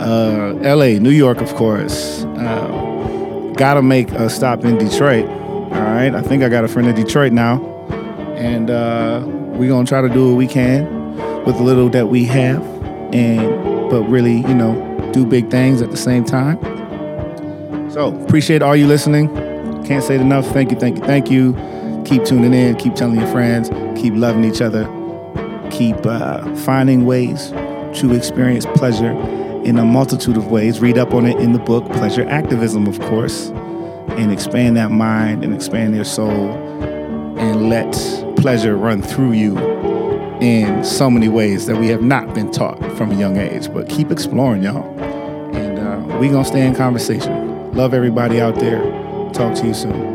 uh, LA, New York, of course. Uh, gotta make a stop in Detroit. All right, I think I got a friend in Detroit now, and uh, we're gonna try to do what we can with the little that we have, and but really, you know, do big things at the same time. So appreciate all you listening. Can't say it enough. Thank you, thank you, thank you. Keep tuning in. Keep telling your friends. Keep loving each other keep uh, finding ways to experience pleasure in a multitude of ways. Read up on it in the book, Pleasure Activism, of course, and expand that mind and expand your soul and let pleasure run through you in so many ways that we have not been taught from a young age. But keep exploring, y'all. And uh, we going to stay in conversation. Love everybody out there. Talk to you soon.